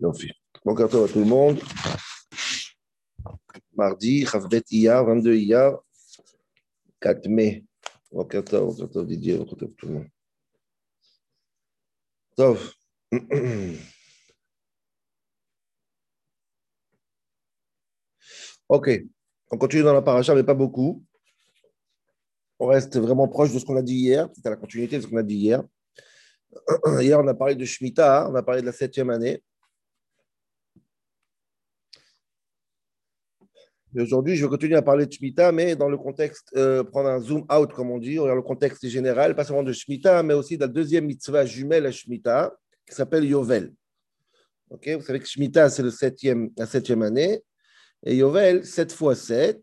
Bon carton à tout le monde. Mardi, Iyar, 22 Iyar, 4 mai. Bon Didier, bon carton tout le monde. Ok, on continue dans la paracha, mais pas beaucoup. On reste vraiment proche de ce qu'on a dit hier. C'est à la continuité de ce qu'on a dit hier. Hier, on a parlé de Shemitah, on a parlé de la septième année. Aujourd'hui, je vais continuer à parler de Shemitah, mais dans le contexte, euh, prendre un zoom out, comme on dit, dans le contexte général, pas seulement de Shemitah, mais aussi de la deuxième mitzvah jumelle à Shemitah, qui s'appelle Yovel. Ok, Vous savez que Shemitah, c'est le septième, la septième année, et Yovel, 7 fois 7,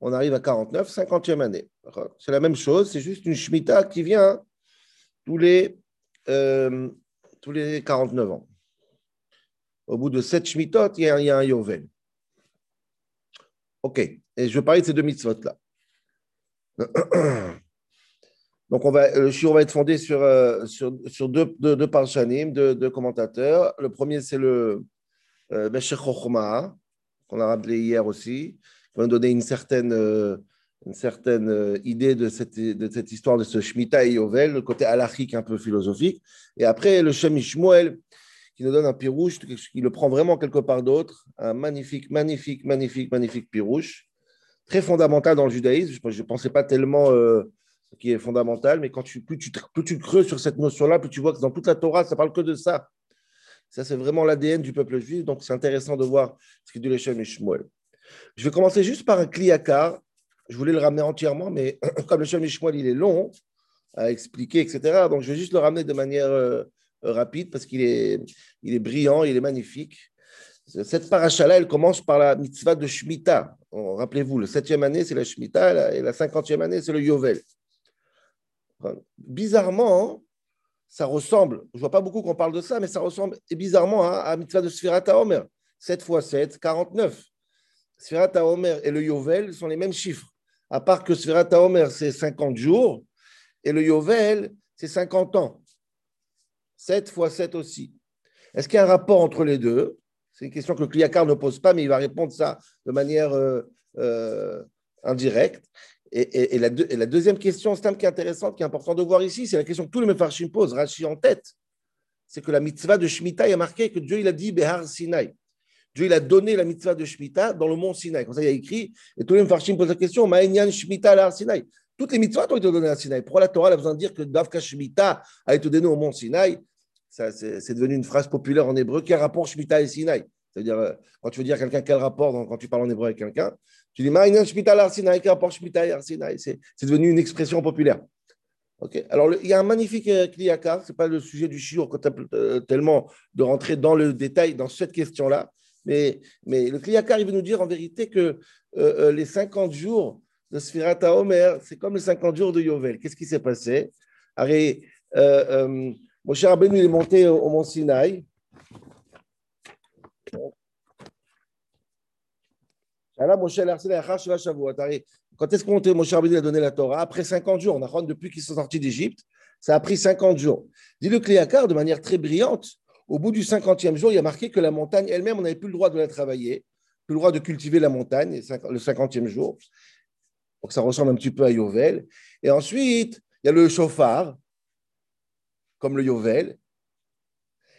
on arrive à 49, 50e année. C'est la même chose, c'est juste une Shemitah qui vient tous les euh, tous les 49 ans. Au bout de sept Shmitot, il y, a, il y a un Yovel. Ok, et je vais parler de ces deux mitzvot-là. Donc, on va, le shiur va être fondé sur, euh, sur, sur deux, deux, deux parshanim, deux, commentateurs. Le premier, c'est le euh, Meshech qu'on a rappelé hier aussi, qui va nous donner une certaine euh, une certaine euh, idée de cette, de cette histoire de ce Shemitah et Yovel, le côté halachique un peu philosophique. Et après, le Shem Ishmuel, qui nous donne un pirouche, qui le prend vraiment quelque part d'autre, un magnifique, magnifique, magnifique, magnifique pirouche, très fondamental dans le judaïsme. Je ne pensais pas tellement euh, qui est fondamental, mais quand tu, plus, tu, creuses sur cette notion-là, plus tu vois que dans toute la Torah, ça parle que de ça. Ça, c'est vraiment l'ADN du peuple juif, donc c'est intéressant de voir ce qu'il dit le Shem Ishmuel. Je vais commencer juste par un kliakar je voulais le ramener entièrement, mais comme le Shem Mishmuel, il est long à expliquer, etc. Donc, je vais juste le ramener de manière euh, rapide parce qu'il est, il est brillant, il est magnifique. Cette paracha-là, elle commence par la mitzvah de Shemitah. Rappelez-vous, la septième année, c'est la Shemitah, et la cinquantième année, c'est le Yovel. Bizarrement, ça ressemble, je ne vois pas beaucoup qu'on parle de ça, mais ça ressemble bizarrement à, la mitzvah de Sfirata Omer. 7 fois 7, 49. Sfirata Omer et le Yovel sont les mêmes chiffres à part que Sfirat Omer, c'est 50 jours, et le Yovel, c'est 50 ans. 7 fois 7 aussi. Est-ce qu'il y a un rapport entre les deux? C'est une question que le Kliakar ne pose pas, mais il va répondre ça de manière euh, euh, indirecte. Et, la deuxième question, c'est un qui est intéressante, qui est important de voir ici, c'est la question que tous les Mefarshim posent, Rashi en tête. C'est que la mitzvah de Shemitah, il a marqué que Dieu il a dit Behar Sinai. Dieu il a donné la mitzvah de Shemitah dans le mont Sinaï. Comme ça, il a écrit, et tous les Farshim posent la question Ma'enyan Shemitah à Sinaï. Toutes les mitzvahs ont été données à Sinaï. Pourquoi la Torah a besoin de dire que Davka Shemitah a été donné au mont Sinaï C'est devenu une phrase populaire en hébreu. Quel rapport Shemitah et Sinaï C'est-à-dire, euh, quand tu veux dire quelqu'un quel rapport, quand tu parles en hébreu avec quelqu'un, tu dis Ma'enyan Shemitah à Sinaï, quel rapport Shemitah à Sinaï C'est devenu une expression populaire. Ok. Alors, il y a un magnifique euh, kliyaka, ce n'est pas le sujet du shiur euh, tellement de rentrer dans le détail dans cette question-là, mais, mais le Kliyakar, il veut nous dire en vérité que euh, euh, les 50 jours de Sfirata Omer, c'est comme les 50 jours de Yovel. Qu'est-ce qui s'est passé? Arrête, euh, Moshe Rabbeinu est monté au, mont Sinaï. Quand est-ce qu'on Moshe Rabbeinu a donné la Torah? Après 50 jours. On a depuis qu'ils sont sortis d'Égypte. Ça a pris 50 jours. Dit le Kliyakar de manière très brillante au bout du cinquantième jour, il y a marqué que la montagne elle-même, on n'avait plus le droit de la travailler, plus le droit de cultiver la montagne, le cinquantième jour. Donc ça ressemble un petit peu à Yovel. Et ensuite, il y a le chauffard, comme le Yovel.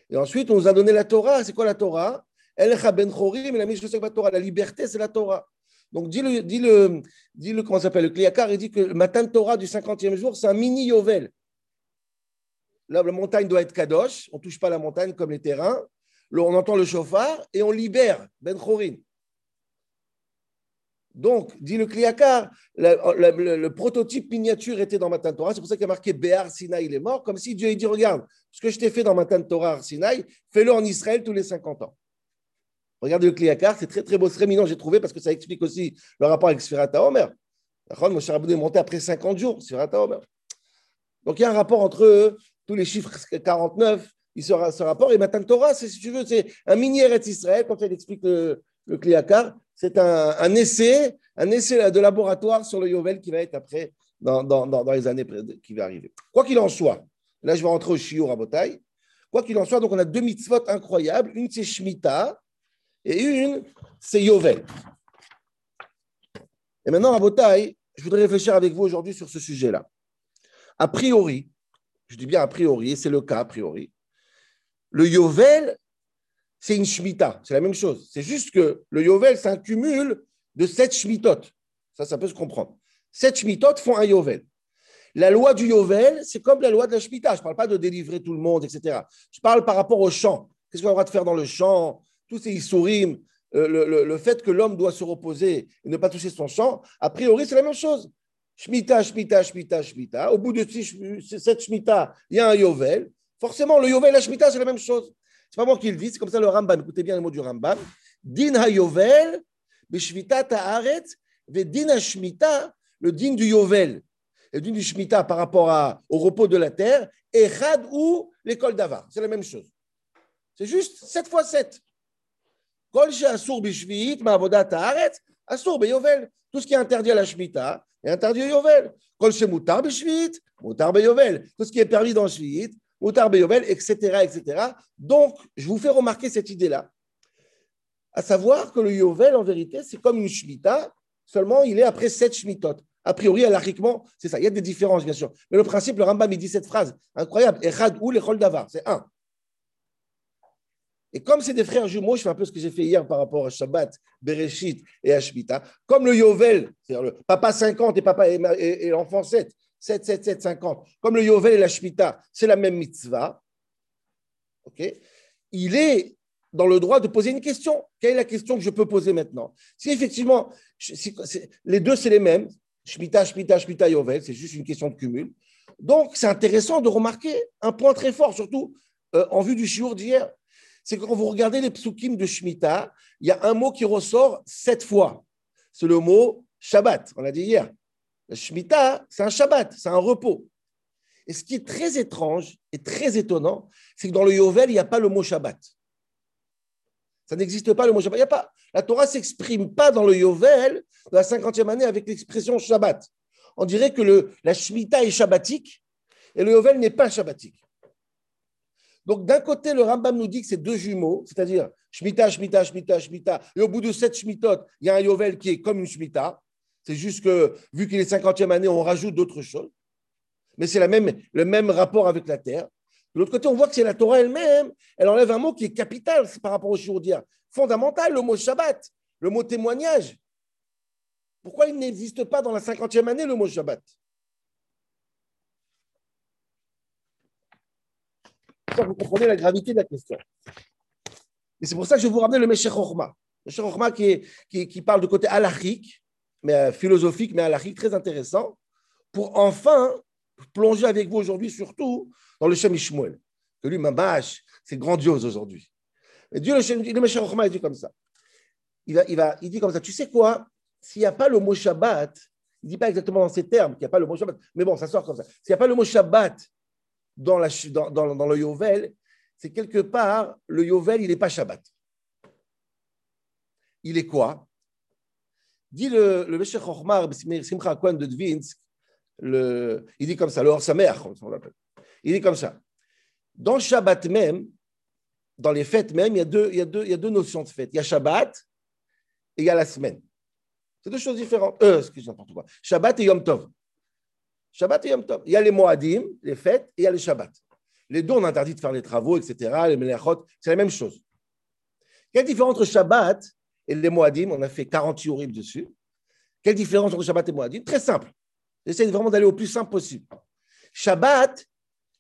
Et ensuite, on nous a donné la Torah. C'est quoi la Torah? El ben la Torah. La liberté, c'est la Torah. Donc, dis le, dis le, dis le comment s'appelle, le Kliakar, il dit que le matin de Torah du cinquantième jour, c'est un mini Yovel. La montagne doit être kadosh, on ne touche pas la montagne comme les terrains. on entend le chauffard et on libère Ben Chorin. Donc, dit le Kliakar, le, prototype miniature était dans Matan Torah. C'est pour ça qu'il a marqué Béar Sinaï, il est mort, comme si Dieu a dit Regarde, ce que je t'ai fait dans Matan Torah Sinaï, fais-le en Israël tous les 50 ans. Regardez le Kliakar, c'est très très beau, c'est très mignon, j'ai trouvé, parce que ça explique aussi le rapport avec Sfirata Omer. Moshe Rabbeinu est monté après 50 jours, Sfirata Omer. Donc il y a un rapport entre eux, tous les chiffres 49, il sera ce rapport. Et Matan Torah, c'est, si tu veux, c'est un mini Eretz Israël, quand elle explique le, le C'est un, essai, un essai de laboratoire sur le Yovel qui va être après dans, les années qui vont arriver. Quoi qu'il en soit, là je vais rentrer au Shiur à Quoi qu'il en soit, donc on a deux mitzvot incroyables. Une, c'est Shemitah et une, c'est Yovel. Et maintenant, à Botaï, je voudrais réfléchir avec vous aujourd'hui sur ce sujet-là. A priori, je dis bien a priori, et c'est le cas a priori, le Yovel, c'est une Shemitah, c'est la même chose. C'est juste que le Yovel, c'est un cumul de sept Shmitot. Ça, ça peut se comprendre. Sept Shmitot font un Yovel. La loi du Yovel, c'est comme la loi de la Shemitah. Je ne parle pas de délivrer tout le monde, etc. Je parle par rapport au champ. Qu'est-ce qu'on a le droit de faire dans le champ? Tous ces Issourim, euh, le, le, fait que l'homme doit se reposer et ne pas toucher son champ, a priori, c'est la même chose. Shemitah, Shemitah, Shemitah, Shemitah. Au bout de cette Shemitah, il y a un Yovel. Forcément, le Yovel et la Shemitah, c'est la même chose. C'est pas moi qui le dis, c'est comme ça le Rambam. Écoutez bien le mot du Rambam. Din ha-Yovel, b'shvita ta'aretz, din ha-Shemitah, le din du Yovel et du Shemitah par rapport au repos de la terre, et Chad ou l'école d'Avar. C'est la même chose. C'est juste 7 fois 7. Kol asur bishvit ma'avodat haaretz, asur yovel. Tout ce qui est interdit à la Shemitah est interdit au Yovel. Kol mutar bishvit, mutar. Tout ce qui est permis dans Shvit, mutar yovel, etc., etc. Donc, je vous fais remarquer cette idée-là. À savoir que le Yovel, en vérité, c'est comme une Shemitah, seulement il est après 7 Shmitot. A priori, alariquement, c'est ça. Il y a des différences, bien sûr. Mais le principe, le Rambam, il dit cette phrase incroyable. Echad ou l'école d'avar, c'est un. Et comme c'est des frères jumeaux, je fais un peu ce que j'ai fait hier par rapport à Shabbat, Bereshit et à Comme le Yovel, c'est-à-dire le papa 50 et, papa et, l'enfant 7, 7, 7, 7, 50. Comme le Yovel et la Shemitah, c'est la même mitzvah. ok Il est dans le droit de poser une question. Quelle est la question que je peux poser maintenant? Si effectivement, les deux, c'est les mêmes, Shmita, Shmita, Shmita, Yovel, c'est juste une question de cumul. Donc, c'est intéressant de remarquer un point très fort, surtout euh, en vue du shiur d'hier. C'est que quand vous regardez les psukim de Shmita, il y a un mot qui ressort sept fois. C'est le mot Shabbat, on l'a dit hier. La Shemitah, c'est un Shabbat, c'est un repos. Et ce qui est très étrange et très étonnant, c'est que dans le Yovel, il n'y a pas le mot Shabbat. Ça n'existe pas le mot Shabbat. Il a pas. La Torah ne s'exprime pas dans le Yovel de la cinquantième année avec l'expression Shabbat. On dirait que le, la Shemitah est shabbatique et le Yovel n'est pas shabbatique. Donc, d'un côté, le Rambam nous dit que c'est deux jumeaux, c'est-à-dire Shemitah, Shemitah, Shemitah, Shemitah. Et au bout de sept Shemitot, il y a un Yovel qui est comme une Shemitah. C'est juste que, vu qu'il est cinquantième année, on rajoute d'autres choses. Mais c'est même, le même rapport avec la terre. De l'autre côté, on voit que c'est la Torah elle-même, elle enlève un mot qui est capital par rapport au Shiurdia, fondamental, le mot Shabbat, le mot témoignage. Pourquoi il n'existe pas dans la cinquantième année le mot Shabbat? Vous comprenez la gravité de la question. Et c'est pour ça que je vais vous ramener le Meshech Chochma. Le Meshech qui, qui, parle de côté halachique, mais euh, philosophique, mais halachique, très intéressant, pour enfin plonger avec vous aujourd'hui surtout dans le Shem Ishmuel. Que lui, Mamash, c'est grandiose aujourd'hui. Mais Dieu, le, le Meshach il dit comme ça. Il, va, il, va, il dit comme ça, tu sais quoi? S'il n'y a pas le mot Shabbat, il ne dit pas exactement dans ces termes qu'il n'y a pas le mot Shabbat, mais bon, ça sort comme ça. S'il n'y a pas le mot Shabbat dans, la, dans, dans le Yovel, c'est quelque part, le Yovel, il n'est pas Shabbat. Il est quoi? Dit le, le Meshach Chochmar, Simcha Kwan de Dvinsk, il dit comme ça, le hors mère, comme. Il dit comme ça. Dans Shabbat même, dans les fêtes même, il y, a deux, il, y a deux, il y a deux notions de fête. Il y a Shabbat et il y a la semaine. C'est deux choses différentes. Euh, excusez n'importe quoi. Shabbat et Yom Tov. Shabbat et Yom Tov. Il y a les Moadim, les fêtes, et il y a les Shabbat. Les deux, on interdit de faire les travaux, etc. Les Melechot, c'est la même chose. Quelle différence entre Shabbat et les Moadim On a fait 40 yurim dessus. Quelle différence entre Shabbat et Moadim? Très simple. J'essaie vraiment d'aller au plus simple possible. Shabbat,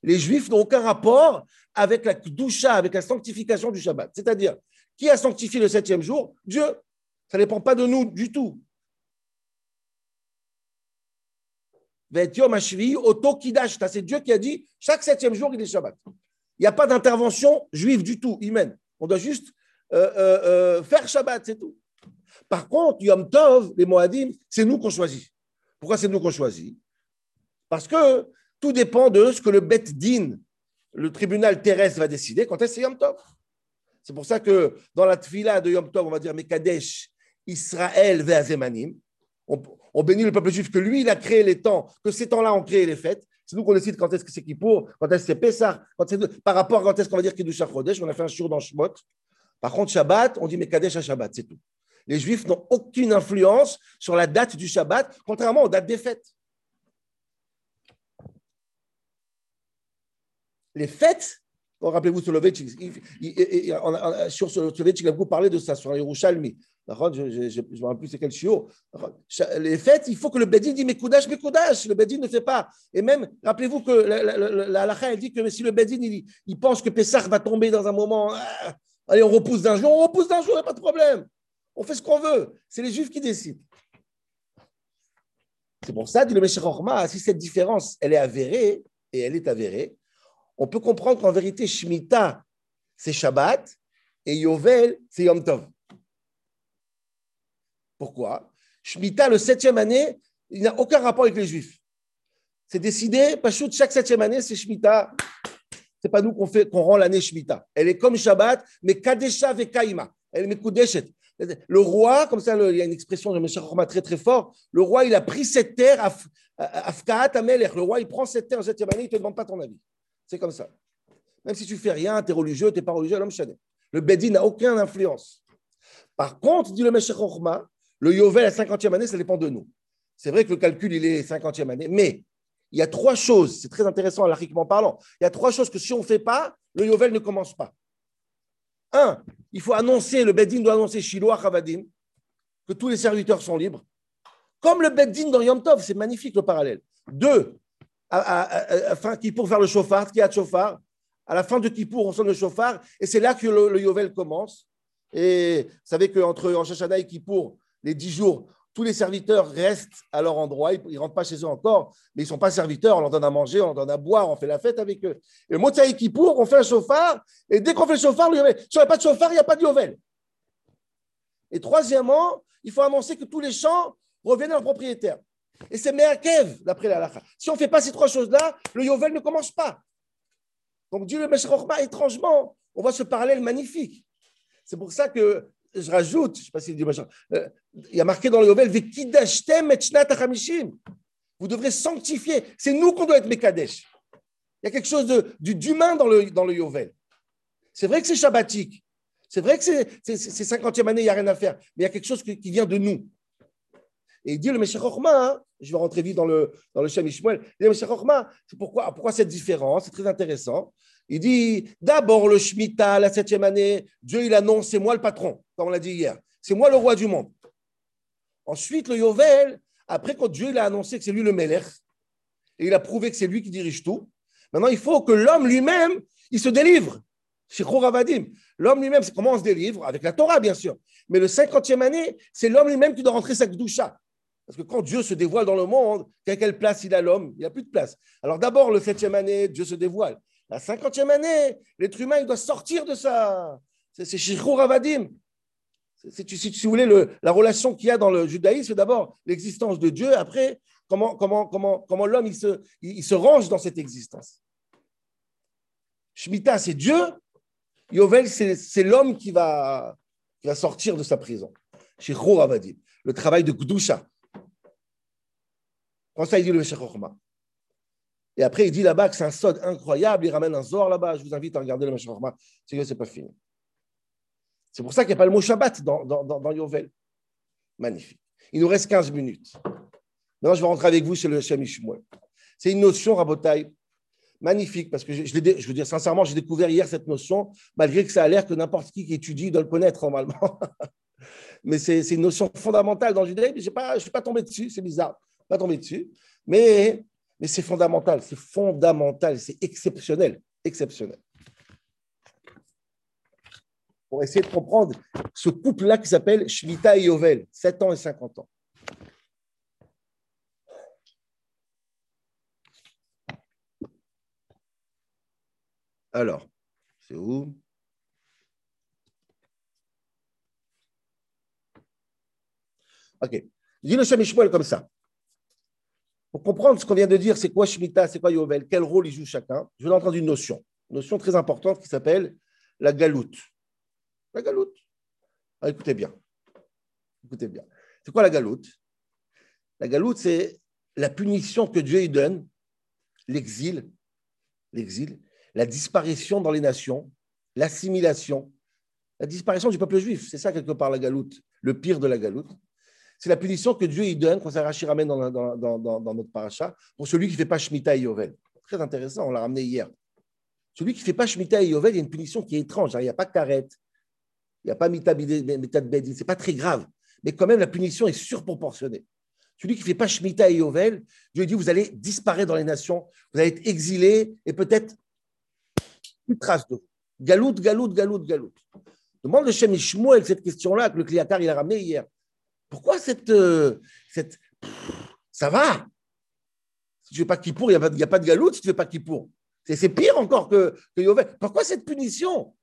les Juifs n'ont aucun rapport avec la doucha, avec la sanctification du Shabbat. C'est-à-dire, qui a sanctifié le septième jour? Dieu. Ça ne dépend pas de nous du tout. C'est Dieu qui a dit chaque septième jour, il est Shabbat. Il n'y a pas d'intervention juive du tout, humaine. On doit juste euh, euh, euh, faire Shabbat, c'est tout. Par contre, Yom Tov, les Moadim, c'est nous qu'on choisit. Pourquoi c'est nous qu'on choisit? Parce que tout dépend de ce que le Bet Din, le tribunal terrestre, va décider quand est-ce Yom Tov. C'est pour ça que dans la tfila de Yom Tov, on va dire Mekadesh, Israël ve'azemanim. On, on bénit le peuple juif que lui, il a créé les temps, que ces temps-là ont créé les fêtes. C'est nous qu'on décide quand est-ce que c'est Kippour, quand est-ce que c'est Pessah, par rapport à quand est-ce qu'on va dire Kiddush Chodesh. On a fait un jour dans Shemot. Par contre, Shabbat, on dit Mekadesh à Shabbat, c'est tout. Les Juifs n'ont aucune influence sur la date du Shabbat, contrairement aux dates des fêtes. Les fêtes, rappelez-vous, Soloveitchik, sur Soloveitchik, il a beaucoup parlé de ça, sur Yerushalmi. Je ne me rappelle plus c'est quel chiot. Les fêtes, il faut que le Bedin dit Mekoudash, Mekoudash. Le Bedin ne fait pas. Et même, rappelez-vous que la, la, dit que si le Bedin il, il, pense que Pessah va tomber dans un moment, ah, allez, on repousse d'un jour, on repousse d'un jour, il n'y a pas de problème. On fait ce qu'on veut. C'est les Juifs qui décident. C'est pour ça, dit le Meshach si cette différence, elle est avérée, et elle est avérée, on peut comprendre qu'en vérité, Shemitah, c'est Shabbat, et Yovel, c'est Yom Tov. Pourquoi? Shemitah, le septième année, il n'a aucun rapport avec les Juifs. C'est décidé, Pachout, chaque septième année, c'est Shemitah. C'est pas nous qu'on fait, qu'on rend l'année Shemitah. Elle est comme Shabbat, mais Kadesha Kaima. Elle est. Le roi, comme ça, il y a une expression de M. Chorma très très fort. Le roi, il a pris cette terre, Afkaat Amelech. Le roi, il prend cette terre en septième année, il ne te demande pas ton avis. C'est comme ça. Même si tu fais rien, tu es religieux, tu n'es pas religieux, l'homme chané. Le Bedin n'a aucune influence. Par contre, dit le Meshach le Yovel à 50e année, ça dépend de nous. C'est vrai que le calcul, il est 50e année, mais il y a trois choses, c'est très intéressant alariquement parlant, il y a trois choses que si on ne fait pas, le Yovel ne commence pas. Un, il faut annoncer, le Beddin doit annoncer Shiloh Chavadim, que tous les serviteurs sont libres. Comme le Beddin dans Yom Tov, c'est magnifique le parallèle. Deux, afin pour faire le chauffard, qui a chauffard, à la fin de Kippour, on sonne le chauffard, et c'est là que le, Yovel commence. Et vous savez qu'entre Rosh et Kippour, les dix jours, tous les serviteurs restent à leur endroit, ils ne rentrent pas chez eux encore, mais ils ne sont pas serviteurs, on leur donne à manger, on leur donne à boire, on fait la fête avec eux. Et le Motsai Kippour, on fait un chauffard, et dès qu'on fait le chauffard, si on n'a pas de chauffard, il n'y a pas de Yovel. Et troisièmement, il faut annoncer que tous les champs reviennent à leur propriétaire. Et c'est Meakev, d'après la lacha. Si on ne fait pas ces trois choses-là, le Yovel ne commence pas. Donc Dieu le Meshachorma, étrangement, on voit ce parallèle magnifique. C'est pour ça que je rajoute, je ne sais pas si dit machin, euh, il y a marqué dans le Yovel, vous devrez sanctifier. C'est nous qu'on doit être Mekadesh. Il y a quelque chose d'humain dans le, dans le Yovel. C'est vrai que c'est shabbatique. C'est vrai que c'est 50e année, il n'y a rien à faire. Mais il y a quelque chose qui, vient de nous. Et il dit le Meshach hein, je vais rentrer vite dans le, dans le Shem Ishmael, il dit le Meshach c'est pourquoi, pourquoi cette différence? C'est très intéressant. Il dit d'abord le Shemitah, la septième année, Dieu il annonce c'est moi le patron, comme on l'a dit hier. C'est moi le roi du monde. Ensuite, le Yovel, après quand Dieu il a annoncé que c'est lui le Melech, et il a prouvé que c'est lui qui dirige tout, maintenant il faut que l'homme lui-même, il se délivre. L'homme lui-même, c'est comment on se délivre Avec la Torah, bien sûr. Mais le cinquantième année, c'est l'homme lui-même qui doit rentrer sa doucha. Parce que quand Dieu se dévoile dans le monde, quelle place il a l'homme? Il n'y a plus de place. Alors d'abord, le septième année, Dieu se dévoile. La cinquantième année, l'être humain, il doit sortir de ça. C'est Shichur Avadim. Si, vous voulez, la relation qu'il y a dans le judaïsme, c'est d'abord l'existence de Dieu, après, comment, comment, comment, l'homme se, range dans cette existence. Shemitah, c'est Dieu. Yovel, c'est l'homme qui va, sortir de sa prison. Shichur Avadim. Le travail de Gdusha. Quand ça, il dit le Meshach et après, il dit là-bas que c'est un sod incroyable. Il ramène un Zohar là-bas. Je vous invite à regarder le Meshachorma. C'est que ce n'est pas fini. C'est pour ça qu'il n'y a pas le mot Shabbat dans, dans, dans, Yovel. Magnifique. Il nous reste 15 minutes. Maintenant, je vais rentrer avec vous chez le Shem C'est une notion, Rabotai, magnifique, parce que je, je, je veux dire sincèrement, j'ai découvert hier cette notion, malgré que ça a l'air que n'importe qui qui étudie doit le connaître normalement. Mais c'est une notion fondamentale dans le judaïsme. Je ne suis pas tombé dessus, c'est bizarre, pas tombé dessus. Mais mais c'est fondamental, c'est fondamental, c'est exceptionnel, exceptionnel. Pour essayer de comprendre ce couple-là qui s'appelle Shmita et Yovel, 7 ans et 50 ans. Alors, c'est où? Ok. Dis le Shem comme ça. Pour comprendre ce qu'on vient de dire, c'est quoi Shemitah, c'est quoi Yovel, quel rôle il joue chacun, je vais entendre une notion, une notion très importante qui s'appelle la galoute. La galoute. Ah, écoutez bien. Écoutez bien. C'est quoi la galoute? La galoute, c'est la punition que Dieu y donne l'exil, l'exil, la disparition dans les nations, l'assimilation, la disparition du peuple juif. C'est ça quelque part la galoute, le pire de la galoute. C'est la punition que Dieu y donne, quand ça ramène dans, notre paracha, pour celui qui ne fait pas Shemitah et Yovel. Très intéressant, on l'a ramené hier. Celui qui ne fait pas Shemitah et Yovel, il y a une punition qui est étrange. Il n'y a pas de il n'y a pas Mita Bedin, ce n'est pas très grave. Mais quand même, la punition est surproportionnée. Celui qui ne fait pas Shemitah et Yovel, Dieu dit vous allez disparaître dans les nations, vous allez être exilé et peut-être plus de traces de vous. Galoute, galoute, galoute, galoute. Demande le Shem Ishmuel cette question-là que le Kliatar il a ramené hier. Pourquoi cette. Euh, ça va? Si tu ne fais pas Kippour, il n'y a, pas de galoute si tu ne fais pas Kippour. C'est pire encore que, que Yovel. Pourquoi cette punition?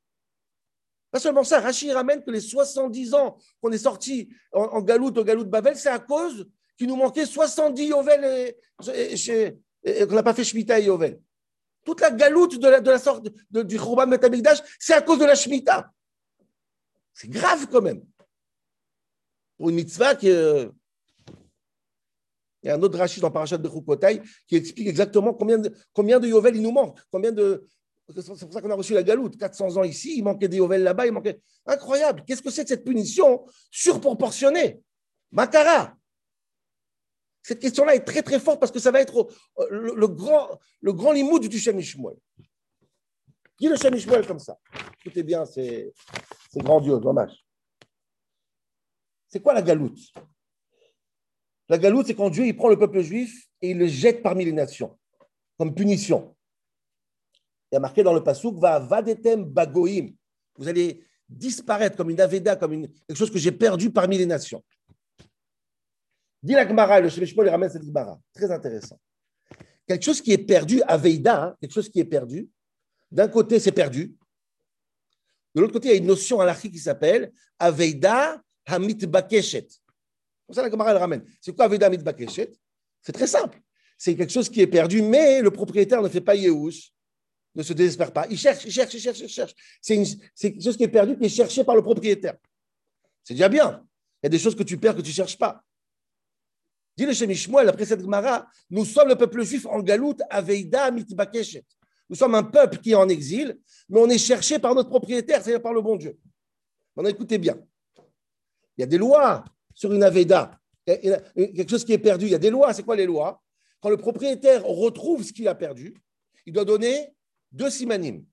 Pas seulement ça, Rachid ramène que les 70 ans qu'on est sorti en, galoute au galoute Babel, c'est à cause qu'il nous manquait 70 Yovel et, qu'on n'a pas fait Shemitah et Yovel. Toute la galoute de la, sorte du Chorban Metamikdash, c'est à cause de la Shemitah. C'est grave quand même. Pour une mitzvah Il y a un autre rachis dans Parashat de Chukotai qui explique exactement combien de, combien de Yovel il nous manque. Combien de, c'est pour ça qu'on a reçu la galoute. 400 ans ici, il manquait des Yovel là-bas, il manquait. Incroyable. Qu'est-ce que c'est que cette punition surproportionnée? Makara. Cette question-là est très très forte parce que ça va être le, grand, le grand du Shem Ishmuel. Qui le Shem Ishmuel comme ça Écoutez bien, c'est grandiose, dommage. C'est quoi la galoute? La galoute, c'est quand Dieu il prend le peuple juif et il le jette parmi les nations, comme punition. Il y a marqué dans le Passouk, va vadetem bagoim. Vous allez disparaître comme une aveda, comme une, quelque chose que j'ai perdu parmi les nations. Dit la Gemara, le Shemeshmol ramène cette Gemara. Très intéressant. Quelque chose qui est perdu, Aveida, hein, quelque chose qui est perdu, d'un côté, c'est perdu. De l'autre côté, il y a une notion anarchique qui s'appelle Aveida Hamit Bakeshet. Pour ça, la Gemara le ramène. C'est quoi Aveida Hamit Bakeshet C'est très simple. C'est quelque chose qui est perdu, mais le propriétaire ne fait pas Yehush, ne se désespère pas. Il cherche, il cherche, il cherche, il cherche. C'est quelque chose qui est perdu, qui est cherché par le propriétaire. C'est déjà bien. Il y a des choses que tu perds que tu ne cherches pas. Dit le Shemishmuel, après cette Gemara, nous sommes le peuple juif en galoute, Aveida Mitbakeshet. Nous sommes un peuple qui est en exil, mais on est cherché par notre propriétaire, c'est-à-dire par le bon Dieu. Maintenant, écoutez bien. Il y a des lois sur une Aveda. quelque chose qui est perdu. Il y a des lois. C'est quoi les lois? Quand le propriétaire retrouve ce qu'il a perdu, il doit donner deux simanim,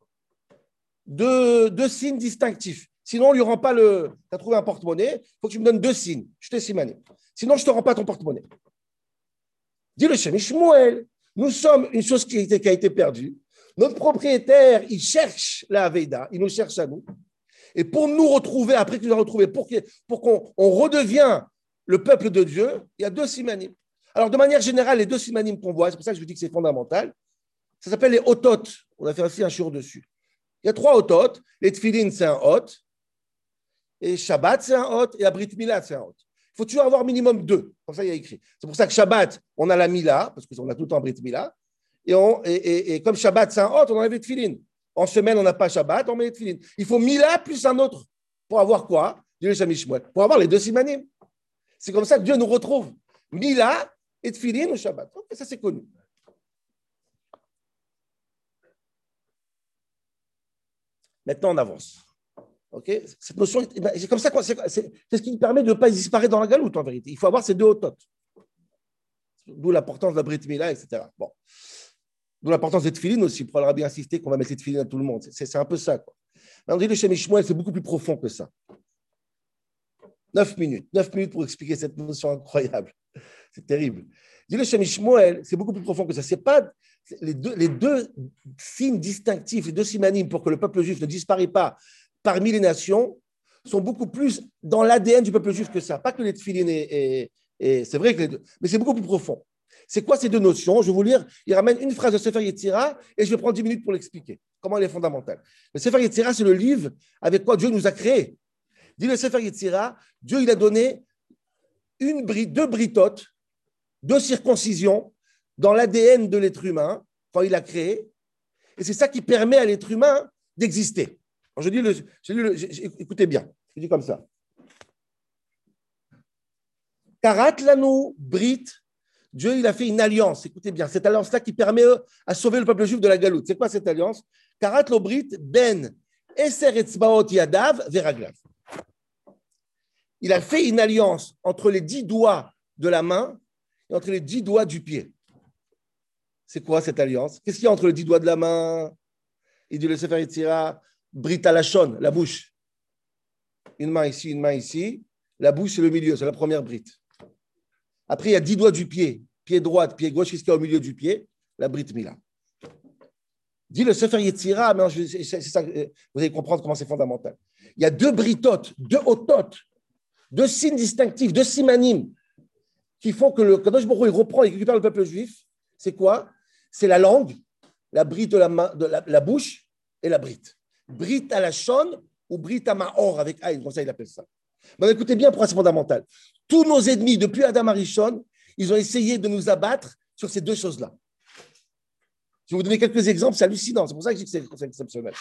deux, signes distinctifs. Sinon, on ne lui rend pas le. Tu as trouvé un porte-monnaie, il faut que tu me donnes deux signes. Je te simanim. Sinon, je ne te rends pas ton porte-monnaie. Dis le Shem Shmuel, nous sommes une chose qui a, été, qui a été perdue. Notre propriétaire, il cherche la Veda, il nous cherche à nous. Et pour nous retrouver, après qu'il nous a retrouvés, pour, qu'on on redevient le peuple de Dieu, il y a deux simanim. Alors, de manière générale, les deux simanim qu'on voit, c'est pour ça que je vous dis que c'est fondamental, ça s'appelle les otot. On a fait aussi un jour dessus. Il y a trois otot. Les tfilin, c'est un hot. Et Shabbat, c'est un hot. Et la Brit Mila, c'est un hot. Il faut toujours avoir minimum deux. Comme ça, il y a écrit. C'est pour ça que Shabbat, on a la Mila, parce qu'on a tout le temps Brit Mila. Et, et, comme Shabbat, c'est un hot, on enlève les tfilin. En semaine, on n'a pas Shabbat, on met les tfilin. Il faut Mila plus un autre. Pour avoir quoi? Pour avoir les deux simanim. C'est comme ça que Dieu nous retrouve. Mila et tfilin ou Shabbat. ça, c'est connu. Maintenant, on avance. Ok? Cette notion, eh ben, c'est comme ça, c'est ce qui permet de ne pas disparaître dans la galoute, en vérité. Il faut avoir ces deux autotes. D'où l'importance de la Brit Mila, etc. Bon. D'où l'importance des tefilines aussi. Il faudra bien insister qu'on va mettre les tefilines à tout le monde. C'est un peu ça. Quoi. on dit le Shem c'est beaucoup plus profond que ça. Neuf minutes. Neuf minutes pour expliquer cette notion incroyable. C'est terrible. Dit le Shem c'est beaucoup plus profond que ça. C'est pas les deux, signes distinctifs, les deux synonymes pour que le peuple juif ne disparaisse pas parmi les nations sont beaucoup plus dans l'ADN du peuple juif que ça. Pas que les tefilines et c'est vrai que les deux, mais c'est beaucoup plus profond. C'est quoi ces deux notions? Je vais vous lire, il ramène une phrase de Sefer Yetzira et je vais prendre 10 minutes pour l'expliquer, comment elle est fondamentale. Le Sefer Yetzira, c'est le livre avec quoi Dieu nous a créés. Dit le Sefer Yetzira, Dieu il a donné une, deux britotes, deux circoncisions dans l'ADN de l'être humain quand il a créé. Et c'est ça qui permet à l'être humain d'exister. Je dis écoutez bien, je dis comme ça. Karat lanu brit Dieu, il a fait une alliance. Écoutez bien, cette alliance-là qui permet à sauver le peuple juif de la galoute. C'est quoi cette alliance? Karat Lobrit Ben Yadav Veraglav. Il a fait une alliance entre les dix doigts de la main et entre les dix doigts du pied. C'est quoi cette alliance? Qu'est-ce qu'il y a entre les dix doigts de la main? Il dit le Sefer Yitzira, Brit la bouche. Une main ici, une main ici. La bouche, c'est le milieu, c'est la première brite. Après, il y a dix doigts du pied, pied droit, pied gauche, qu'est-ce qu'il y a au milieu du pied? La brite mila. Dit le Sefer Yetzira, mais ça, vous allez comprendre comment c'est fondamental. Il y a deux britotes, deux ototes, deux signes distinctifs, deux simanimes qui font que le Kadosh Baruch il reprend et récupère le peuple juif. C'est quoi? C'est la langue, la brite de la, bouche et la brite. Brite à la chonne ou brite à maor avec aïn, comme ça il appelle ça. Mais écoutez bien pourquoi c'est fondamental. Tous nos ennemis, depuis Adam Arishon, ils ont essayé de nous abattre sur ces deux choses-là. Je vais vous donner quelques exemples, c'est hallucinant. C'est pour ça que je dis que c'est exceptionnel.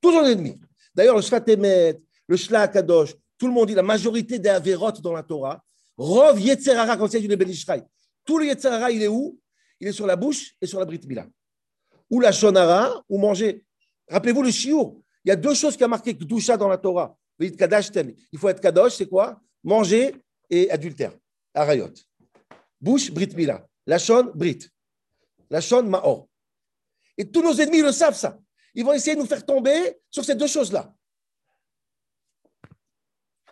Tous nos ennemis. D'ailleurs, le Shvatemet, le Shla Kadosh, tout le monde dit la majorité des Averot dans la Torah. Rov Yetzerara, comme c'est du Ben Tout le Yetzerara, il est où? Il est sur la bouche et sur la Brit Mila. Ou la Shonara, ou manger. Rappelez-vous le Shiur. Il y a deux choses qui ont marqué Kdusha dans la Torah. Il faut être kadosh, c'est quoi? Manger et adultère. Arayot. Bouche, brit mila. Lachon, brit. Lachon, maor. Et tous nos ennemis le savent, ça. Ils vont essayer de nous faire tomber sur ces deux choses-là.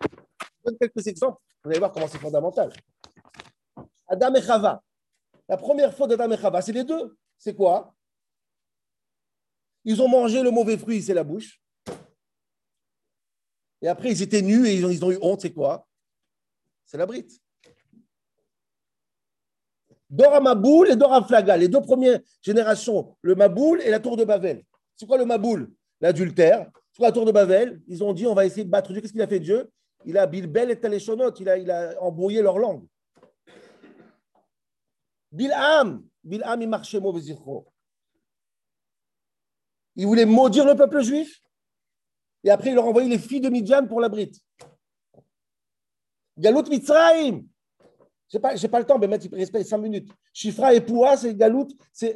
Je donne quelques exemples. Vous allez voir comment c'est fondamental. Adam et Chava. La première faute d'Adam et Chava, c'est les deux. C'est quoi? Ils ont mangé le mauvais fruit, c'est la bouche. Et après, ils étaient nus et ils ont, eu honte. C'est quoi? C'est la brite. Dora Maboul et Dora Flaga, les deux premières générations, le Maboul et la tour de Babel. C'est quoi le Maboul? L'adultère. Sur la tour de Babel, ils ont dit on va essayer de battre Dieu. Qu'est-ce qu'il a fait Dieu? Il a Bilbel et Taléchonot, il a, il a embrouillé leur langue. Bilham, Bilham, il marchait mauvais Il voulait maudire le peuple juif? Et après, il leur a envoyé les filles de Midjan pour la brite. Galout Mitzrayim. Je n'ai pas, pas, le temps, mais mettre respect 5 minutes. Chifra et Poua, c'est Galout. Je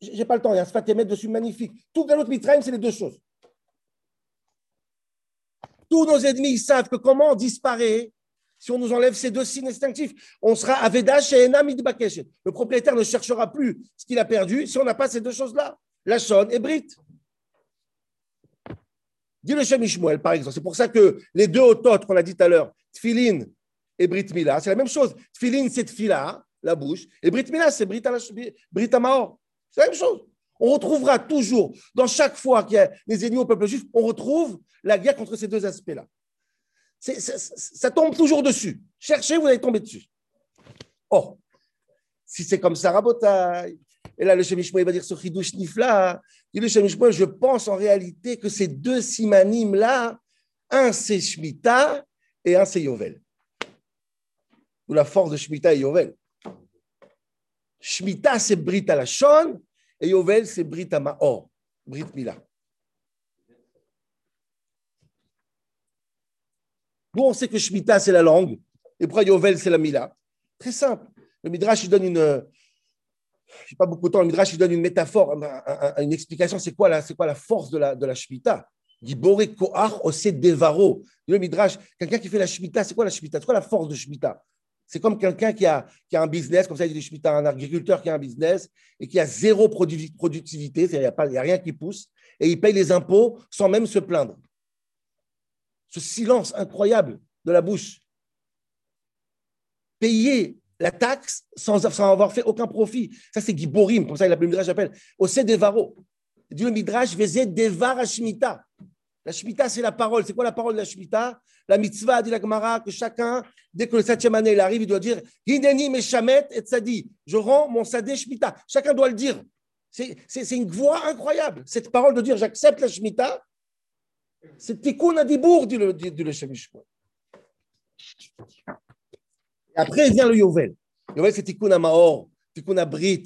n'ai pas le temps. Il y a un Sfatémet dessus magnifique. Tout Galout Mitzrayim, c'est les deux choses. Tous nos ennemis savent que comment on disparaît si on nous enlève ces deux signes instinctifs. On sera Avedash et Enam Le propriétaire ne cherchera plus ce qu'il a perdu si on n'a pas ces deux choses-là. La Shon et Brit. Dis le Shem par exemple. C'est pour ça que les deux autotes qu'on a dit tout à l'heure, Tfilin et Brit Mila, c'est la même chose. Tfilin, c'est Tfila, la bouche, et Brit Mila, c'est Brit, Brit. C'est la même chose. On retrouvera toujours, dans chaque fois qu'il y a des ennemis au peuple juif, on retrouve la guerre contre ces deux aspects-là. Ça, tombe toujours dessus. Cherchez, vous allez tomber dessus. Oh, si c'est comme ça, rabotaille. Et là, le Shemishmoy va dire ce chidouche nifla. Il le Shemishmoy, je pense en réalité que ces deux simanim-là, un c'est Shemitah et un c'est Yovel. Ou la force de Shemitah et Yovel. Shemitah, c'est Brit à la Shon, et Yovel, c'est Brit à Maor, Brit Mila. Nous, on sait que Shemitah, c'est la langue, et pourquoi Yovel, c'est la Mila? Très simple. Le Midrash, il donne une, je n'ai pas beaucoup de temps, le Midrash il donne une métaphore, une explication, c'est quoi, la, force de la, de la Shemitah Gibore Kohar Ose Devaro. Le Midrash, quelqu'un qui fait la Shemitah, c'est quoi la Shemitah C'est quoi la force de Shemitah C'est comme quelqu'un qui a, qui a un business, comme ça il dit Shemitah, un agriculteur qui a un business et qui a zéro productivité, il n'y a, a rien qui pousse, et il paye les impôts sans même se plaindre. Ce silence incroyable de la bouche. Payer la taxe sans, avoir fait aucun profit. Ça, c'est Giborim, comme ça, il appelle le Midrash, appelle. Ose Devaro. Le Midrash, Vezé Devar Shmita. La Shemitah, c'est la parole. C'est quoi la parole de la Shemitah? La mitzvah, dit la Gemara, que chacun, dès que le septième année il arrive, il doit dire Hineni Meshamet et Tzadi. Je rends mon Sadeh Shemitah. Chacun doit le dire. C'est une voix incroyable. Cette parole de dire j'accepte la Shemitah, c'est Tikkun Adibour, dit le, dit, après vient le Yovel. Yovel, c'est Tikkun Amaor, Tikkun Abrit.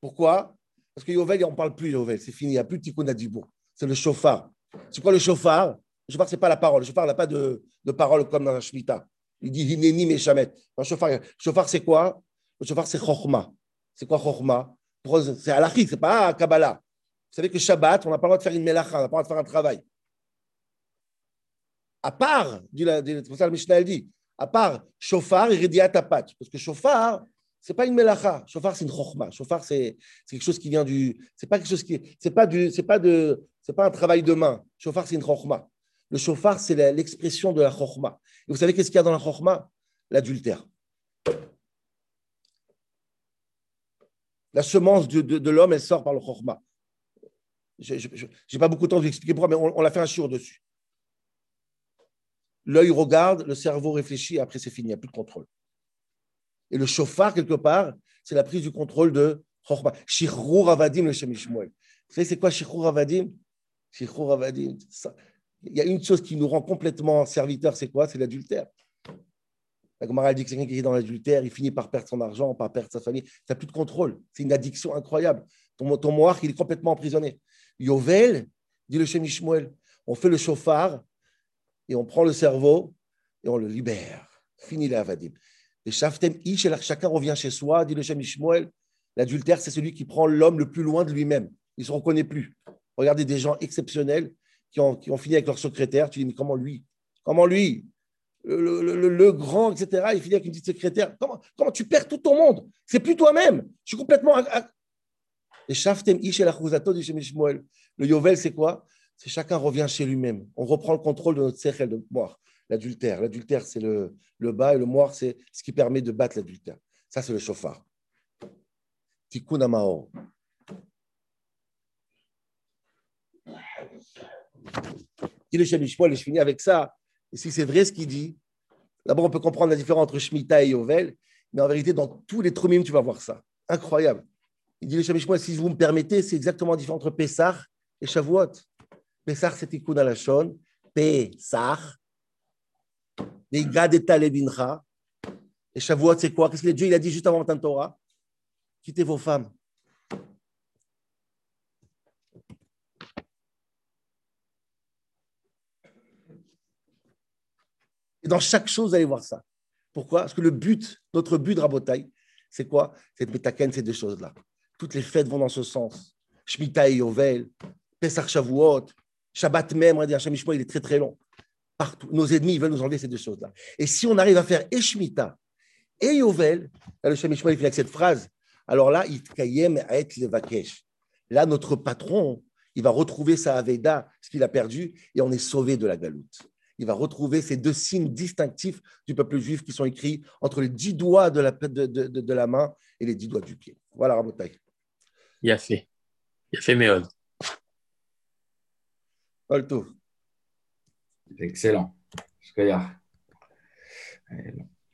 Pourquoi? Parce que Yovel, on ne parle plus Yovel, c'est fini, il n'y a plus Tikkun Adibur. C'est le chauffard. C'est quoi le chauffard? Le chauffard, ce n'est pas la parole. Le chauffard n'a pas de, parole comme dans la Shemitah. Il dit Hineni Meshamet. Le chauffard, chauffard c'est quoi? Le chauffard, c'est Chochma. C'est quoi Chochma C'est Alachik, c'est pas Kabbalah. Vous savez que Shabbat, on n'a pas le droit de faire une melacha, on n'a pas le droit de faire un travail. À part, c'est pour ça le Mishnah dit, à part chauffard et Rediatapat. Parce que chauffard, c'est pas une melacha. Chauffard, c'est une chokhma. Chauffard, c'est quelque chose qui vient du. C'est pas quelque chose qui. C'est pas du. C'est pas de. C'est pas un travail de main. Chauffard, c'est une chokhma. Le chauffard, c'est l'expression de la chokhma. Et vous savez qu'est-ce qu'il y a dans la chokhma L'adultère. La semence de, de, l'homme, elle sort par le chokhma. Je n'ai pas beaucoup de temps de vous expliquer pourquoi, mais on, on l'a fait un jour dessus. L'œil regarde, le cerveau réfléchit, après c'est fini, il n'y a plus de contrôle. Et le chauffard, quelque part, c'est la prise du contrôle de Chorma. Shichrur Avadim, le Shemishmuel. Vous savez, c'est quoi Shichrur Avadim Shichrur Avadim. Il y a une chose qui nous rend complètement serviteurs, c'est quoi? C'est l'adultère. La Gemara dit que quelqu'un qui est dans l'adultère, il finit par perdre son argent, par perdre sa famille. Tu n'as plus de contrôle. C'est une addiction incroyable. Ton, ton moire, il est complètement emprisonné. Yovel, dit le Shemishmuel, on fait le chauffard et on prend le cerveau et on le libère. Fini l'avadim. Et chacun revient chez soi, dit le Shem Ishmael. L'adultère, c'est celui qui prend l'homme le plus loin de lui-même. Il ne se reconnaît plus. Regardez des gens exceptionnels qui ont, fini avec leur secrétaire. Tu dis, mais comment lui? Comment lui? Le, grand, etc. Il finit avec une petite secrétaire. Comment, tu perds tout ton monde? C'est plus toi-même. Je suis complètement. Et Shaftem Ish du Shem. Le Yovel, c'est quoi? C'est chacun revient chez lui-même. On reprend le contrôle de notre cercle de moi l'adultère. L'adultère, c'est le, le, bas et le moire, c'est ce qui permet de battre l'adultère. Ça, c'est le chauffard. Tikkun Amao. Il est et je finis avec ça. Et si c'est vrai ce qu'il dit, d'abord, on peut comprendre la différence entre Shemitah et Yovel, mais en vérité, dans tous les Tromim, tu vas voir ça. Incroyable. Il dit, le Shem si vous me permettez, c'est exactement différent entre Pessah et Shavuot. Pessah, c'est Tikkun Alashon. Les Gadeta Levincha. Et Shavuot, c'est quoi? Qu'est-ce que Dieu il a dit juste avant le Torah? Quittez vos femmes. Et dans chaque chose, vous allez voir ça. Pourquoi? Parce que le but, notre but de Rabotai, c'est quoi? C'est de Metaken, ces deux choses-là. Toutes les fêtes vont dans ce sens. Shemitah et Yovel, Pesach Shavuot, Shabbat même, on va dire, il est très très long partout. Nos ennemis veulent nous enlever ces deux choses-là. Et si on arrive à faire Eshmita et Yovel, là, le Shem il fait avec cette phrase, alors là, Itkayem et Levakesh. Là, notre patron, il va retrouver sa Aveda, ce qu'il a perdu, et on est sauvé de la galoute. Il va retrouver ces deux signes distinctifs du peuple juif qui sont écrits entre les dix doigts de la, de, de, la main et les dix doigts du pied. Voilà, Rabotai. Il a fait. Il a fait. Tout. Excellent. Jusqu'à